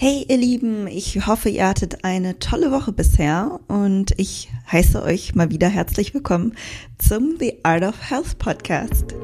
Hey ihr Lieben, ich hoffe, ihr hattet eine tolle Woche bisher und ich heiße euch mal wieder herzlich willkommen zum The Art of Health Podcast.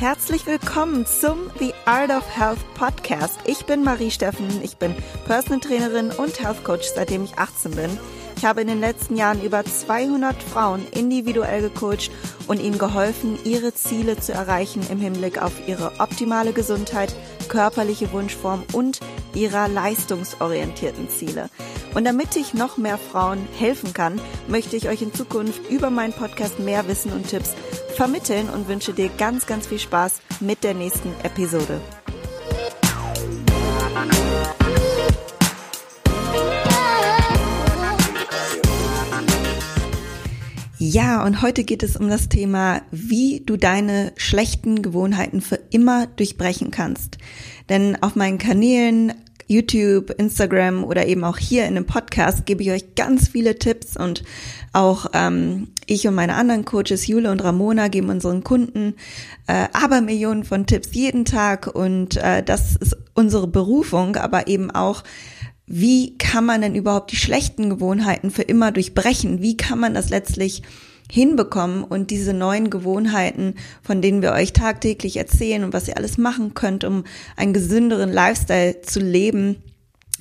Herzlich willkommen zum The Art of Health Podcast. Ich bin Marie Steffen, ich bin Personal Trainerin und Health Coach, seitdem ich 18 bin. Ich habe in den letzten Jahren über 200 Frauen individuell gecoacht und ihnen geholfen, ihre Ziele zu erreichen im Hinblick auf ihre optimale Gesundheit, körperliche Wunschform und ihrer leistungsorientierten Ziele. Und damit ich noch mehr Frauen helfen kann, möchte ich euch in Zukunft über meinen Podcast mehr Wissen und Tipps vermitteln und wünsche dir ganz, ganz viel Spaß mit der nächsten Episode. Ja, und heute geht es um das Thema, wie du deine schlechten Gewohnheiten für immer durchbrechen kannst. Denn auf meinen Kanälen YouTube, Instagram oder eben auch hier in dem Podcast gebe ich euch ganz viele Tipps und auch ähm, ich und meine anderen Coaches, Jule und Ramona, geben unseren Kunden äh, Abermillionen von Tipps jeden Tag und äh, das ist unsere Berufung, aber eben auch wie kann man denn überhaupt die schlechten Gewohnheiten für immer durchbrechen? Wie kann man das letztlich hinbekommen und diese neuen Gewohnheiten, von denen wir euch tagtäglich erzählen und was ihr alles machen könnt, um einen gesünderen Lifestyle zu leben,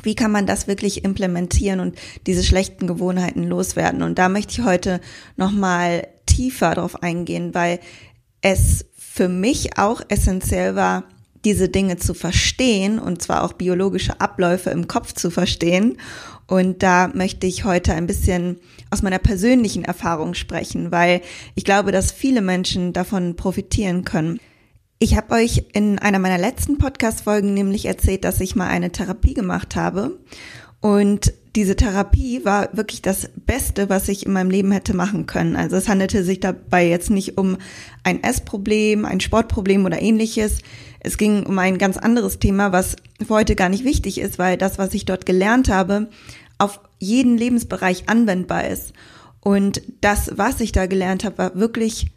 wie kann man das wirklich implementieren und diese schlechten Gewohnheiten loswerden? Und da möchte ich heute nochmal tiefer drauf eingehen, weil es für mich auch essentiell war, diese Dinge zu verstehen und zwar auch biologische Abläufe im Kopf zu verstehen. Und da möchte ich heute ein bisschen aus meiner persönlichen Erfahrung sprechen, weil ich glaube, dass viele Menschen davon profitieren können. Ich habe euch in einer meiner letzten Podcast-Folgen nämlich erzählt, dass ich mal eine Therapie gemacht habe. Und diese Therapie war wirklich das Beste, was ich in meinem Leben hätte machen können. Also es handelte sich dabei jetzt nicht um ein Essproblem, ein Sportproblem oder ähnliches. Es ging um ein ganz anderes Thema, was für heute gar nicht wichtig ist, weil das, was ich dort gelernt habe, auf jeden Lebensbereich anwendbar ist. Und das, was ich da gelernt habe, war wirklich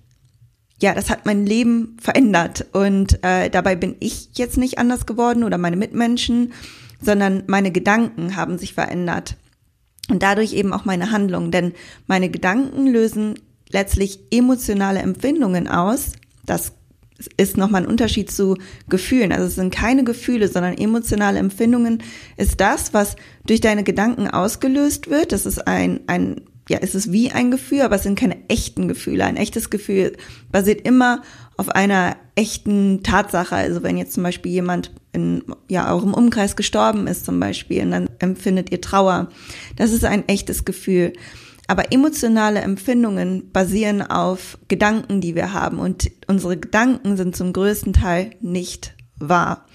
ja, das hat mein Leben verändert. Und äh, dabei bin ich jetzt nicht anders geworden oder meine Mitmenschen, sondern meine Gedanken haben sich verändert. Und dadurch eben auch meine Handlungen. Denn meine Gedanken lösen letztlich emotionale Empfindungen aus. Das ist nochmal ein Unterschied zu Gefühlen. Also es sind keine Gefühle, sondern emotionale Empfindungen ist das, was durch deine Gedanken ausgelöst wird. Das ist ein, ein ja, es ist wie ein Gefühl, aber es sind keine echten Gefühle. Ein echtes Gefühl basiert immer auf einer echten Tatsache. Also wenn jetzt zum Beispiel jemand in ja, eurem Umkreis gestorben ist zum Beispiel und dann empfindet ihr Trauer. Das ist ein echtes Gefühl. Aber emotionale Empfindungen basieren auf Gedanken, die wir haben. Und unsere Gedanken sind zum größten Teil nicht wahr.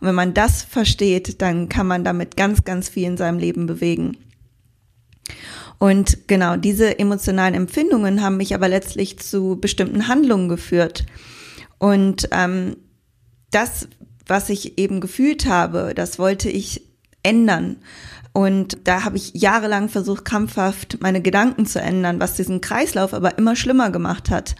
Und wenn man das versteht, dann kann man damit ganz, ganz viel in seinem Leben bewegen. Und genau diese emotionalen Empfindungen haben mich aber letztlich zu bestimmten Handlungen geführt. Und ähm, das, was ich eben gefühlt habe, das wollte ich ändern. Und da habe ich jahrelang versucht, krampfhaft meine Gedanken zu ändern, was diesen Kreislauf aber immer schlimmer gemacht hat.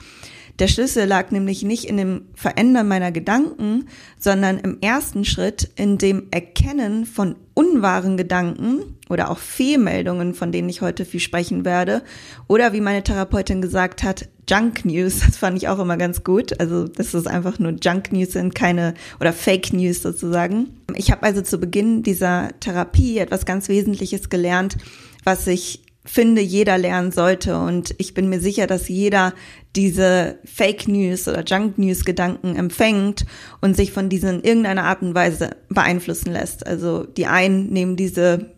Der Schlüssel lag nämlich nicht in dem Verändern meiner Gedanken, sondern im ersten Schritt in dem Erkennen von unwahren Gedanken oder auch Fehlmeldungen, von denen ich heute viel sprechen werde. Oder wie meine Therapeutin gesagt hat, Junk News. Das fand ich auch immer ganz gut. Also, dass es einfach nur Junk News sind, keine oder Fake News sozusagen. Ich habe also zu Beginn dieser Therapie etwas ganz Wesentliches gelernt, was ich finde, jeder lernen sollte. Und ich bin mir sicher, dass jeder diese Fake News oder Junk News Gedanken empfängt und sich von diesen in irgendeiner Art und Weise beeinflussen lässt. Also die einen nehmen diese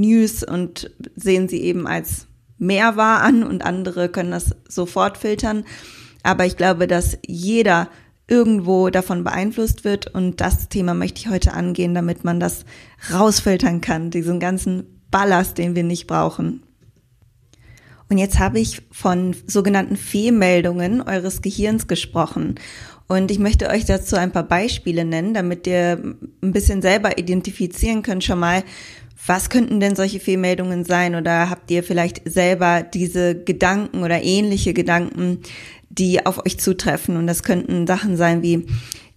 News und sehen sie eben als mehr wahr an und andere können das sofort filtern. Aber ich glaube, dass jeder irgendwo davon beeinflusst wird und das Thema möchte ich heute angehen, damit man das rausfiltern kann, diesen ganzen Ballast, den wir nicht brauchen. Und jetzt habe ich von sogenannten Fehlmeldungen eures Gehirns gesprochen. Und ich möchte euch dazu ein paar Beispiele nennen, damit ihr ein bisschen selber identifizieren könnt schon mal, Was könnten denn solche Fehlmeldungen sein? Oder habt ihr vielleicht selber diese Gedanken oder ähnliche Gedanken, die auf euch zutreffen? Und das könnten Sachen sein wie,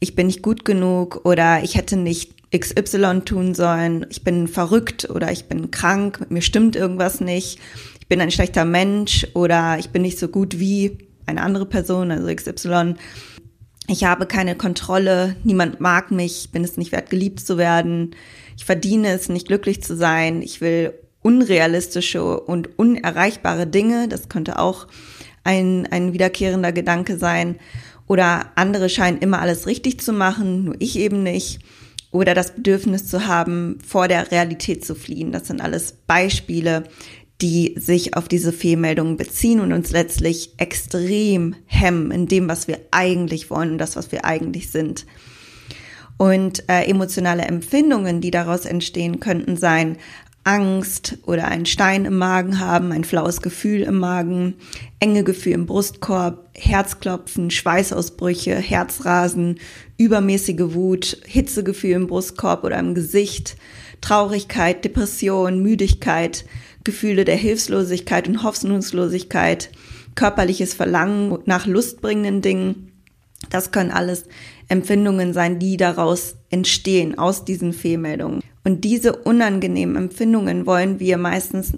ich bin nicht gut genug oder ich hätte nicht XY tun sollen, ich bin verrückt oder ich bin krank, mir stimmt irgendwas nicht, ich bin ein schlechter Mensch oder ich bin nicht so gut wie eine andere Person, also XY. Ich habe keine Kontrolle, niemand mag mich, bin es nicht wert, geliebt zu werden, ich verdiene es nicht glücklich zu sein, ich will unrealistische und unerreichbare Dinge, das könnte auch ein, ein wiederkehrender Gedanke sein. Oder andere scheinen immer alles richtig zu machen, nur ich eben nicht oder das Bedürfnis zu haben, vor der Realität zu fliehen. Das sind alles Beispiele, die sich auf diese Fehlmeldungen beziehen und uns letztlich extrem hemmen in dem, was wir eigentlich wollen und das, was wir eigentlich sind. Und äh, emotionale Empfindungen, die daraus entstehen, könnten sein Angst oder ein Stein im Magen haben, ein flaues Gefühl im Magen, enge Gefühl im Brustkorb, Herzklopfen, Schweißausbrüche, Herzrasen, übermäßige Wut, Hitzegefühl im Brustkorb oder im Gesicht, Traurigkeit, Depression, Müdigkeit, Gefühle der Hilflosigkeit und Hoffnungslosigkeit, körperliches Verlangen nach lustbringenden Dingen. Das können alles Empfindungen sein, die daraus entstehen, aus diesen Fehlmeldungen. Und diese unangenehmen Empfindungen wollen wir meistens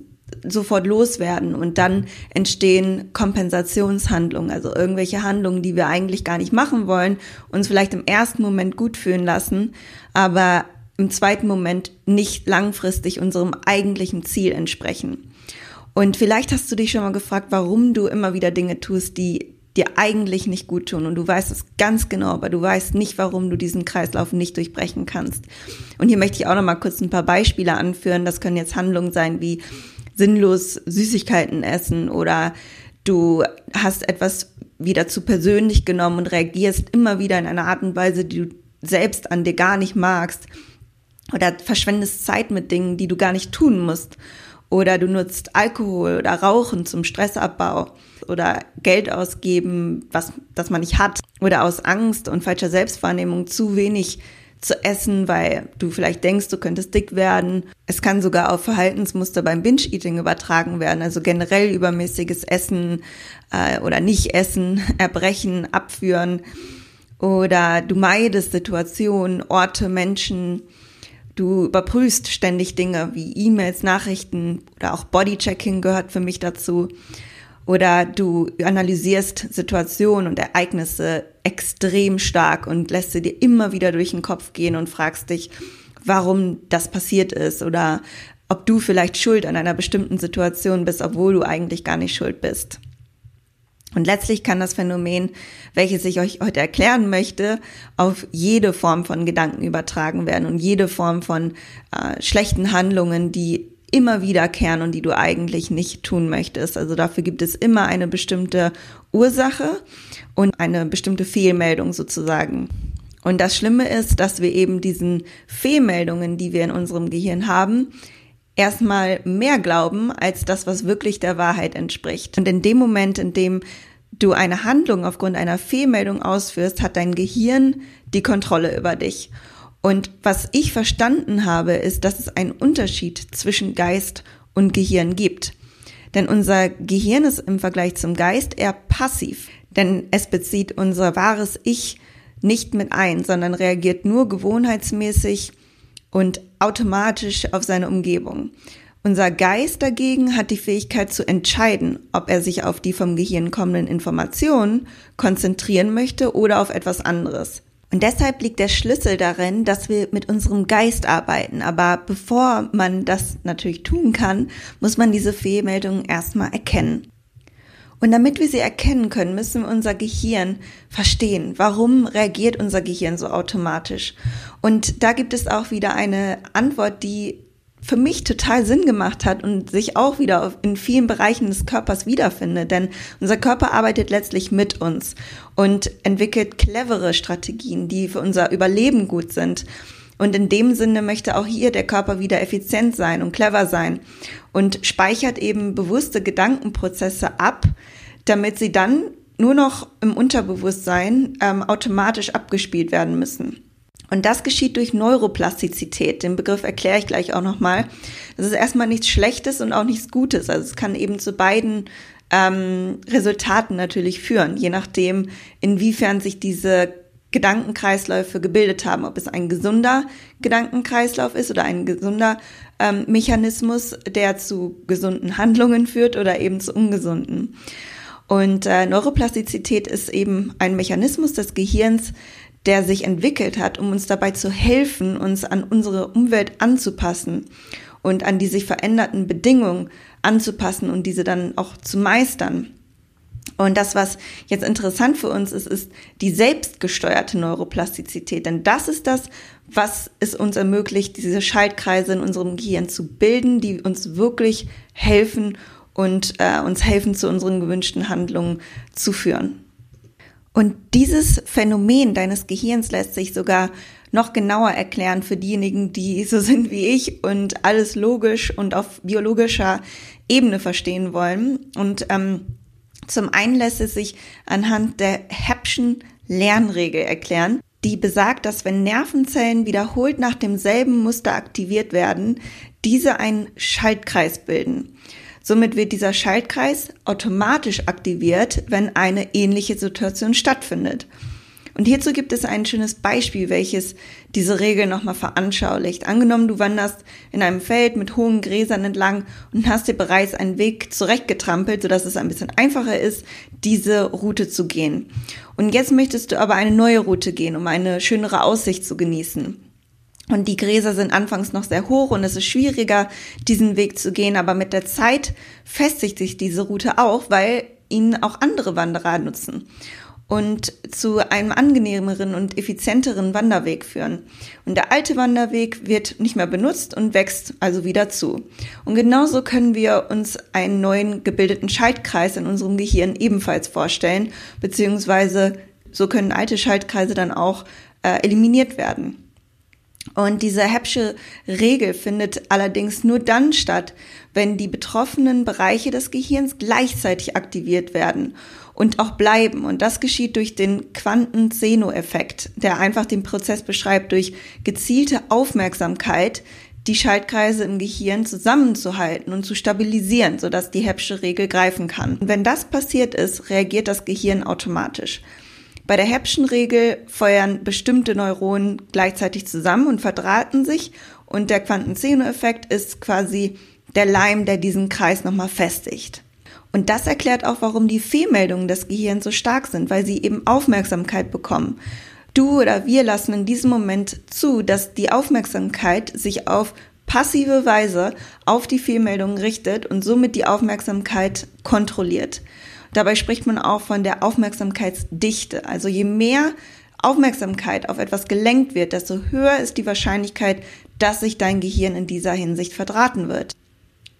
sofort loswerden und dann entstehen Kompensationshandlungen, also irgendwelche Handlungen, die wir eigentlich gar nicht machen wollen, uns vielleicht im ersten Moment gut fühlen lassen, aber im zweiten Moment nicht langfristig unserem eigentlichen Ziel entsprechen. Und vielleicht hast du dich schon mal gefragt, warum du immer wieder Dinge tust, die dir eigentlich nicht gut tun und du weißt es ganz genau, aber du weißt nicht, warum du diesen Kreislauf nicht durchbrechen kannst. Und hier möchte ich auch noch mal kurz ein paar Beispiele anführen. Das können jetzt Handlungen sein wie sinnlos Süßigkeiten essen oder du hast etwas wieder zu persönlich genommen und reagierst immer wieder in einer Art und Weise, die du selbst an dir gar nicht magst oder verschwendest Zeit mit Dingen, die du gar nicht tun musst oder du nutzt Alkohol oder Rauchen zum Stressabbau oder Geld ausgeben, was das man nicht hat oder aus Angst und falscher Selbstwahrnehmung zu wenig zu essen, weil du vielleicht denkst, du könntest dick werden. Es kann sogar auf Verhaltensmuster beim Binge-Eating übertragen werden, also generell übermäßiges Essen äh, oder Nicht-Essen, Erbrechen, Abführen oder du meidest Situationen, Orte, Menschen. Du überprüfst ständig Dinge wie E-Mails, Nachrichten oder auch Bodychecking gehört für mich dazu. Oder du analysierst Situationen und Ereignisse extrem stark und lässt sie dir immer wieder durch den Kopf gehen und fragst dich, warum das passiert ist oder ob du vielleicht schuld an einer bestimmten Situation bist, obwohl du eigentlich gar nicht schuld bist. Und letztlich kann das Phänomen, welches ich euch heute erklären möchte, auf jede Form von Gedanken übertragen werden und jede Form von äh, schlechten Handlungen, die immer wiederkehren und die du eigentlich nicht tun möchtest. Also dafür gibt es immer eine bestimmte Ursache und eine bestimmte Fehlmeldung sozusagen. Und das Schlimme ist, dass wir eben diesen Fehlmeldungen, die wir in unserem Gehirn haben, erstmal mehr glauben als das, was wirklich der Wahrheit entspricht. Und in dem Moment, in dem du eine Handlung aufgrund einer Fehlmeldung ausführst, hat dein Gehirn die Kontrolle über dich. Und was ich verstanden habe, ist, dass es einen Unterschied zwischen Geist und Gehirn gibt. Denn unser Gehirn ist im Vergleich zum Geist eher passiv, denn es bezieht unser wahres Ich nicht mit ein, sondern reagiert nur gewohnheitsmäßig und automatisch auf seine Umgebung. Unser Geist dagegen hat die Fähigkeit zu entscheiden, ob er sich auf die vom Gehirn kommenden Informationen konzentrieren möchte oder auf etwas anderes. Und deshalb liegt der Schlüssel darin, dass wir mit unserem Geist arbeiten. Aber bevor man das natürlich tun kann, muss man diese Fehlmeldungen erstmal erkennen. Und damit wir sie erkennen können, müssen wir unser Gehirn verstehen. Warum reagiert unser Gehirn so automatisch? Und da gibt es auch wieder eine Antwort, die für mich total Sinn gemacht hat und sich auch wieder in vielen Bereichen des Körpers wiederfindet. Denn unser Körper arbeitet letztlich mit uns und entwickelt clevere Strategien, die für unser Überleben gut sind. Und in dem Sinne möchte auch hier der Körper wieder effizient sein und clever sein und speichert eben bewusste Gedankenprozesse ab, damit sie dann nur noch im Unterbewusstsein ähm, automatisch abgespielt werden müssen. Und das geschieht durch Neuroplastizität. Den Begriff erkläre ich gleich auch nochmal. Das ist erstmal nichts Schlechtes und auch nichts Gutes. Also es kann eben zu beiden ähm, Resultaten natürlich führen, je nachdem, inwiefern sich diese Gedankenkreisläufe gebildet haben, ob es ein gesunder Gedankenkreislauf ist oder ein gesunder ähm, Mechanismus, der zu gesunden Handlungen führt oder eben zu ungesunden. Und äh, Neuroplastizität ist eben ein Mechanismus des Gehirns, der sich entwickelt hat, um uns dabei zu helfen, uns an unsere Umwelt anzupassen und an die sich veränderten Bedingungen anzupassen und diese dann auch zu meistern. Und das, was jetzt interessant für uns ist, ist die selbstgesteuerte Neuroplastizität. Denn das ist das, was es uns ermöglicht, diese Schaltkreise in unserem Gehirn zu bilden, die uns wirklich helfen und äh, uns helfen, zu unseren gewünschten Handlungen zu führen. Und dieses Phänomen deines Gehirns lässt sich sogar noch genauer erklären für diejenigen, die so sind wie ich und alles logisch und auf biologischer Ebene verstehen wollen. Und ähm, zum einen lässt es sich anhand der Hepschen Lernregel erklären, die besagt, dass wenn Nervenzellen wiederholt nach demselben Muster aktiviert werden, diese einen Schaltkreis bilden. Somit wird dieser Schaltkreis automatisch aktiviert, wenn eine ähnliche Situation stattfindet. Und hierzu gibt es ein schönes Beispiel, welches diese Regel nochmal veranschaulicht. Angenommen, du wanderst in einem Feld mit hohen Gräsern entlang und hast dir bereits einen Weg zurechtgetrampelt, sodass es ein bisschen einfacher ist, diese Route zu gehen. Und jetzt möchtest du aber eine neue Route gehen, um eine schönere Aussicht zu genießen. Und die Gräser sind anfangs noch sehr hoch und es ist schwieriger, diesen Weg zu gehen. Aber mit der Zeit festigt sich diese Route auch, weil ihn auch andere Wanderer nutzen und zu einem angenehmeren und effizienteren Wanderweg führen. Und der alte Wanderweg wird nicht mehr benutzt und wächst also wieder zu. Und genauso können wir uns einen neuen gebildeten Schaltkreis in unserem Gehirn ebenfalls vorstellen, beziehungsweise so können alte Schaltkreise dann auch äh, eliminiert werden. Und diese Hepsche Regel findet allerdings nur dann statt, wenn die betroffenen Bereiche des Gehirns gleichzeitig aktiviert werden und auch bleiben. Und das geschieht durch den Quanten-Zeno-Effekt, der einfach den Prozess beschreibt, durch gezielte Aufmerksamkeit die Schaltkreise im Gehirn zusammenzuhalten und zu stabilisieren, sodass die Hepsche Regel greifen kann. Und wenn das passiert ist, reagiert das Gehirn automatisch. Bei der Hepschen Regel feuern bestimmte Neuronen gleichzeitig zusammen und verdrahten sich und der Quantenzeno-Effekt ist quasi der Leim, der diesen Kreis nochmal festigt. Und das erklärt auch, warum die Fehlmeldungen des Gehirns so stark sind, weil sie eben Aufmerksamkeit bekommen. Du oder wir lassen in diesem Moment zu, dass die Aufmerksamkeit sich auf passive Weise auf die Fehlmeldungen richtet und somit die Aufmerksamkeit kontrolliert. Dabei spricht man auch von der Aufmerksamkeitsdichte. Also je mehr Aufmerksamkeit auf etwas gelenkt wird, desto höher ist die Wahrscheinlichkeit, dass sich dein Gehirn in dieser Hinsicht verdrahten wird.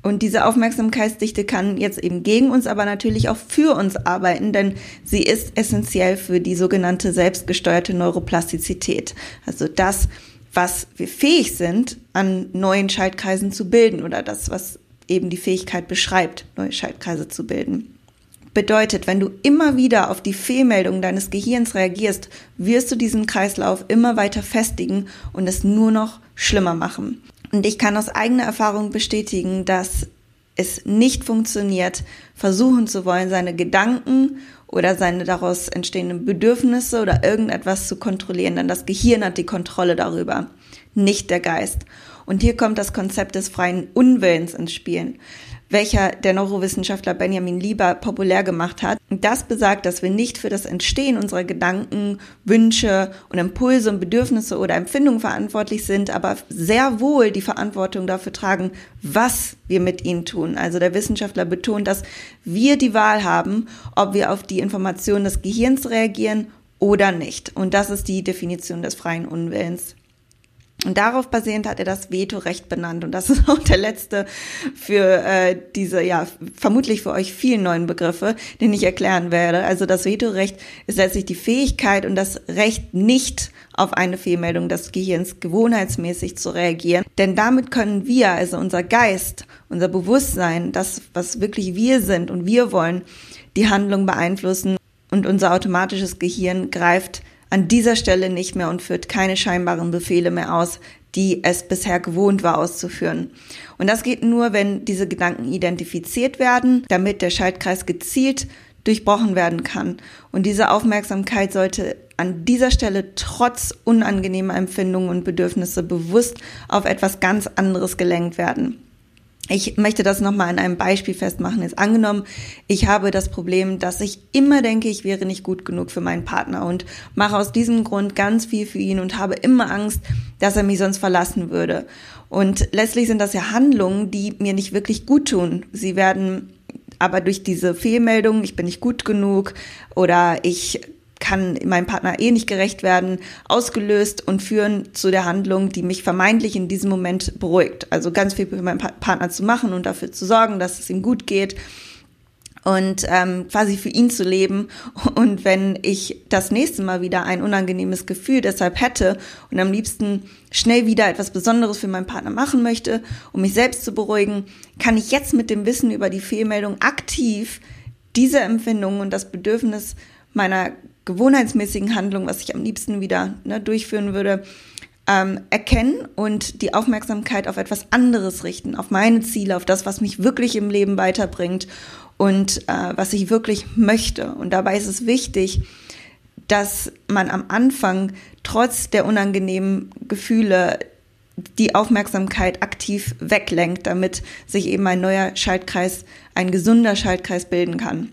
Und diese Aufmerksamkeitsdichte kann jetzt eben gegen uns, aber natürlich auch für uns arbeiten, denn sie ist essentiell für die sogenannte selbstgesteuerte Neuroplastizität. Also das, was wir fähig sind, an neuen Schaltkreisen zu bilden oder das, was eben die Fähigkeit beschreibt, neue Schaltkreise zu bilden. Bedeutet, wenn du immer wieder auf die Fehlmeldung deines Gehirns reagierst, wirst du diesen Kreislauf immer weiter festigen und es nur noch schlimmer machen. Und ich kann aus eigener Erfahrung bestätigen, dass es nicht funktioniert, versuchen zu wollen, seine Gedanken oder seine daraus entstehenden Bedürfnisse oder irgendetwas zu kontrollieren, denn das Gehirn hat die Kontrolle darüber, nicht der Geist. Und hier kommt das Konzept des freien Unwillens ins Spiel welcher der Neurowissenschaftler Benjamin Lieber populär gemacht hat. Und das besagt, dass wir nicht für das Entstehen unserer Gedanken, Wünsche und Impulse und Bedürfnisse oder Empfindungen verantwortlich sind, aber sehr wohl die Verantwortung dafür tragen, was wir mit ihnen tun. Also der Wissenschaftler betont, dass wir die Wahl haben, ob wir auf die Informationen des Gehirns reagieren oder nicht. Und das ist die Definition des freien Unwillens. Und darauf basierend hat er das Vetorecht benannt. Und das ist auch der letzte für äh, diese, ja, vermutlich für euch vielen neuen Begriffe, den ich erklären werde. Also das Vetorecht ist letztlich die Fähigkeit und das Recht nicht auf eine Fehlmeldung des Gehirns gewohnheitsmäßig zu reagieren. Denn damit können wir, also unser Geist, unser Bewusstsein, das, was wirklich wir sind und wir wollen, die Handlung beeinflussen und unser automatisches Gehirn greift an dieser Stelle nicht mehr und führt keine scheinbaren Befehle mehr aus, die es bisher gewohnt war auszuführen. Und das geht nur, wenn diese Gedanken identifiziert werden, damit der Schaltkreis gezielt durchbrochen werden kann. Und diese Aufmerksamkeit sollte an dieser Stelle trotz unangenehmer Empfindungen und Bedürfnisse bewusst auf etwas ganz anderes gelenkt werden. Ich möchte das nochmal an einem Beispiel festmachen. Jetzt angenommen, ich habe das Problem, dass ich immer denke, ich wäre nicht gut genug für meinen Partner und mache aus diesem Grund ganz viel für ihn und habe immer Angst, dass er mich sonst verlassen würde. Und letztlich sind das ja Handlungen, die mir nicht wirklich gut tun. Sie werden aber durch diese Fehlmeldung, ich bin nicht gut genug oder ich kann meinem Partner eh nicht gerecht werden, ausgelöst und führen zu der Handlung, die mich vermeintlich in diesem Moment beruhigt. Also ganz viel für meinen Partner zu machen und dafür zu sorgen, dass es ihm gut geht und ähm, quasi für ihn zu leben. Und wenn ich das nächste Mal wieder ein unangenehmes Gefühl deshalb hätte und am liebsten schnell wieder etwas Besonderes für meinen Partner machen möchte, um mich selbst zu beruhigen, kann ich jetzt mit dem Wissen über die Fehlmeldung aktiv diese Empfindung und das Bedürfnis meiner gewohnheitsmäßigen Handlung, was ich am liebsten wieder ne, durchführen würde, ähm, erkennen und die Aufmerksamkeit auf etwas anderes richten, auf meine Ziele, auf das, was mich wirklich im Leben weiterbringt und äh, was ich wirklich möchte. Und dabei ist es wichtig, dass man am Anfang trotz der unangenehmen Gefühle die Aufmerksamkeit aktiv weglenkt, damit sich eben ein neuer Schaltkreis, ein gesunder Schaltkreis bilden kann.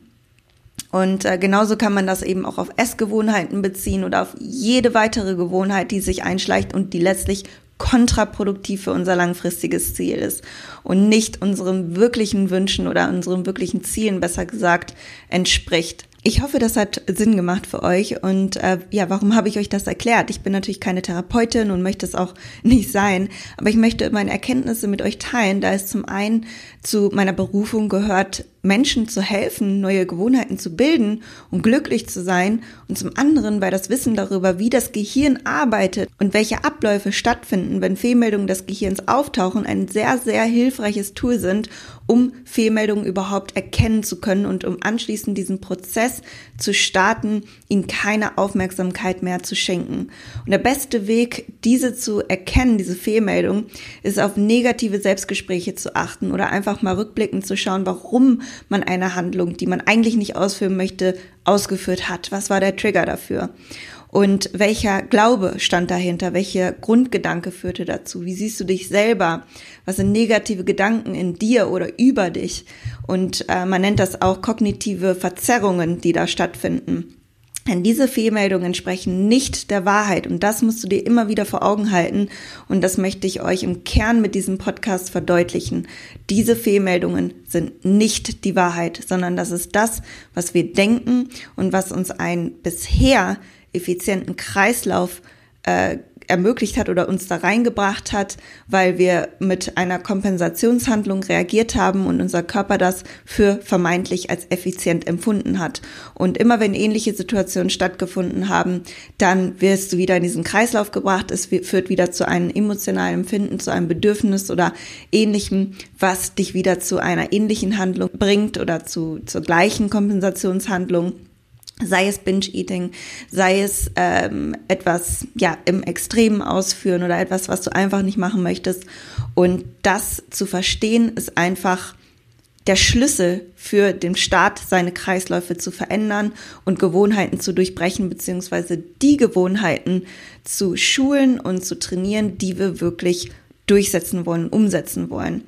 Und äh, genauso kann man das eben auch auf Essgewohnheiten beziehen oder auf jede weitere Gewohnheit, die sich einschleicht und die letztlich kontraproduktiv für unser langfristiges Ziel ist und nicht unseren wirklichen Wünschen oder unseren wirklichen Zielen, besser gesagt, entspricht. Ich hoffe, das hat Sinn gemacht für euch. Und äh, ja, warum habe ich euch das erklärt? Ich bin natürlich keine Therapeutin und möchte es auch nicht sein, aber ich möchte meine Erkenntnisse mit euch teilen, da es zum einen zu meiner Berufung gehört, Menschen zu helfen, neue Gewohnheiten zu bilden und glücklich zu sein und zum anderen, weil das Wissen darüber, wie das Gehirn arbeitet und welche Abläufe stattfinden, wenn Fehlmeldungen des Gehirns auftauchen, ein sehr, sehr hilfreiches Tool sind, um Fehlmeldungen überhaupt erkennen zu können und um anschließend diesen Prozess zu starten, ihnen keine Aufmerksamkeit mehr zu schenken. Und der beste Weg, diese zu erkennen, diese Fehlmeldung, ist auf negative Selbstgespräche zu achten oder einfach mal rückblickend zu schauen, warum man eine Handlung, die man eigentlich nicht ausführen möchte, ausgeführt hat. Was war der Trigger dafür? Und welcher Glaube stand dahinter? Welcher Grundgedanke führte dazu? Wie siehst du dich selber? Was sind negative Gedanken in dir oder über dich? Und äh, man nennt das auch kognitive Verzerrungen, die da stattfinden. Denn diese Fehlmeldungen entsprechen nicht der Wahrheit und das musst du dir immer wieder vor Augen halten und das möchte ich euch im Kern mit diesem Podcast verdeutlichen. Diese Fehlmeldungen sind nicht die Wahrheit, sondern das ist das, was wir denken und was uns einen bisher effizienten Kreislauf äh, ermöglicht hat oder uns da reingebracht hat, weil wir mit einer Kompensationshandlung reagiert haben und unser Körper das für vermeintlich als effizient empfunden hat. Und immer wenn ähnliche Situationen stattgefunden haben, dann wirst du wieder in diesen Kreislauf gebracht. Es führt wieder zu einem emotionalen Empfinden, zu einem Bedürfnis oder ähnlichem, was dich wieder zu einer ähnlichen Handlung bringt oder zu, zur gleichen Kompensationshandlung sei es Binge-Eating, sei es ähm, etwas ja im Extremen ausführen oder etwas, was du einfach nicht machen möchtest. Und das zu verstehen ist einfach der Schlüssel für den Start, seine Kreisläufe zu verändern und Gewohnheiten zu durchbrechen, beziehungsweise die Gewohnheiten zu schulen und zu trainieren, die wir wirklich durchsetzen wollen, umsetzen wollen.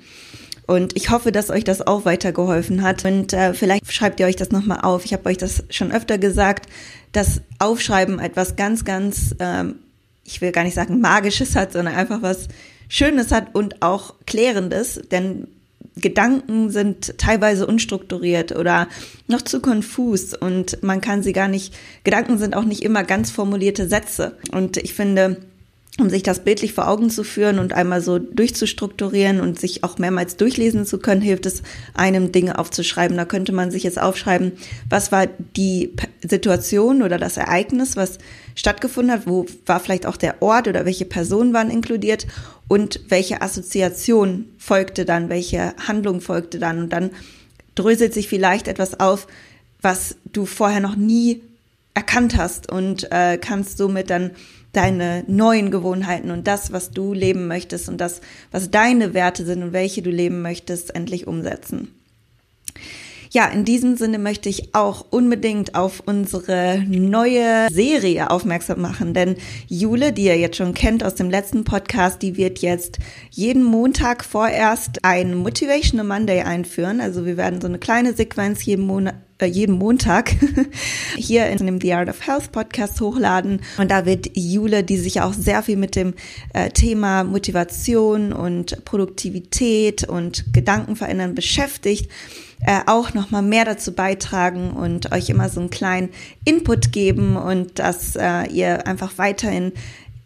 Und ich hoffe, dass euch das auch weitergeholfen hat. Und äh, vielleicht schreibt ihr euch das nochmal auf. Ich habe euch das schon öfter gesagt, dass Aufschreiben etwas ganz, ganz, ähm, ich will gar nicht sagen magisches hat, sondern einfach was Schönes hat und auch Klärendes. Denn Gedanken sind teilweise unstrukturiert oder noch zu konfus und man kann sie gar nicht, Gedanken sind auch nicht immer ganz formulierte Sätze. Und ich finde, um sich das bildlich vor Augen zu führen und einmal so durchzustrukturieren und sich auch mehrmals durchlesen zu können, hilft es einem Dinge aufzuschreiben. Da könnte man sich jetzt aufschreiben, was war die Situation oder das Ereignis, was stattgefunden hat, wo war vielleicht auch der Ort oder welche Personen waren inkludiert und welche Assoziation folgte dann, welche Handlung folgte dann und dann dröselt sich vielleicht etwas auf, was du vorher noch nie erkannt hast und äh, kannst somit dann deine neuen Gewohnheiten und das, was du leben möchtest und das, was deine Werte sind und welche du leben möchtest, endlich umsetzen. Ja, in diesem Sinne möchte ich auch unbedingt auf unsere neue Serie aufmerksam machen, denn Jule, die ihr jetzt schon kennt aus dem letzten Podcast, die wird jetzt jeden Montag vorerst ein Motivational Monday einführen. Also wir werden so eine kleine Sequenz jeden Monat jeden Montag hier in dem The Art of Health Podcast hochladen. Und da wird Jule, die sich auch sehr viel mit dem äh, Thema Motivation und Produktivität und Gedanken verändern beschäftigt, äh, auch noch mal mehr dazu beitragen und euch immer so einen kleinen Input geben und dass äh, ihr einfach weiterhin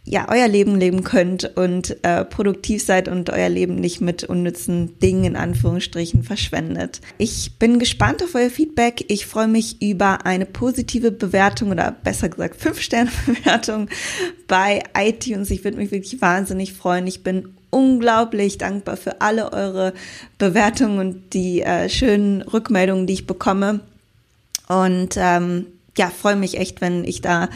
ja euer Leben leben könnt und äh, produktiv seid und euer Leben nicht mit unnützen Dingen in Anführungsstrichen verschwendet. Ich bin gespannt auf euer Feedback. Ich freue mich über eine positive Bewertung oder besser gesagt fünf Sterne Bewertung bei iTunes. Ich würde mich wirklich wahnsinnig freuen. Ich bin unglaublich dankbar für alle eure Bewertungen und die äh, schönen Rückmeldungen, die ich bekomme. Und ähm, ja, freue mich echt, wenn ich da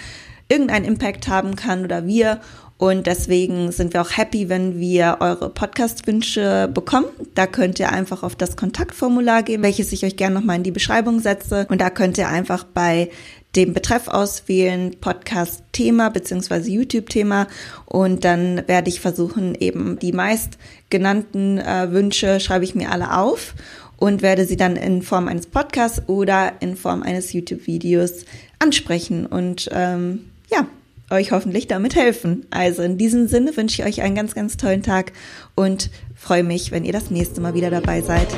irgendeinen Impact haben kann oder wir. Und deswegen sind wir auch happy, wenn wir eure Podcast-Wünsche bekommen. Da könnt ihr einfach auf das Kontaktformular gehen, welches ich euch gerne nochmal in die Beschreibung setze. Und da könnt ihr einfach bei dem Betreff auswählen, Podcast-Thema beziehungsweise YouTube-Thema. Und dann werde ich versuchen, eben die meist genannten äh, Wünsche schreibe ich mir alle auf und werde sie dann in Form eines Podcasts oder in Form eines YouTube-Videos ansprechen. Und ähm, ja, euch hoffentlich damit helfen. Also in diesem Sinne wünsche ich euch einen ganz, ganz tollen Tag und freue mich, wenn ihr das nächste Mal wieder dabei seid.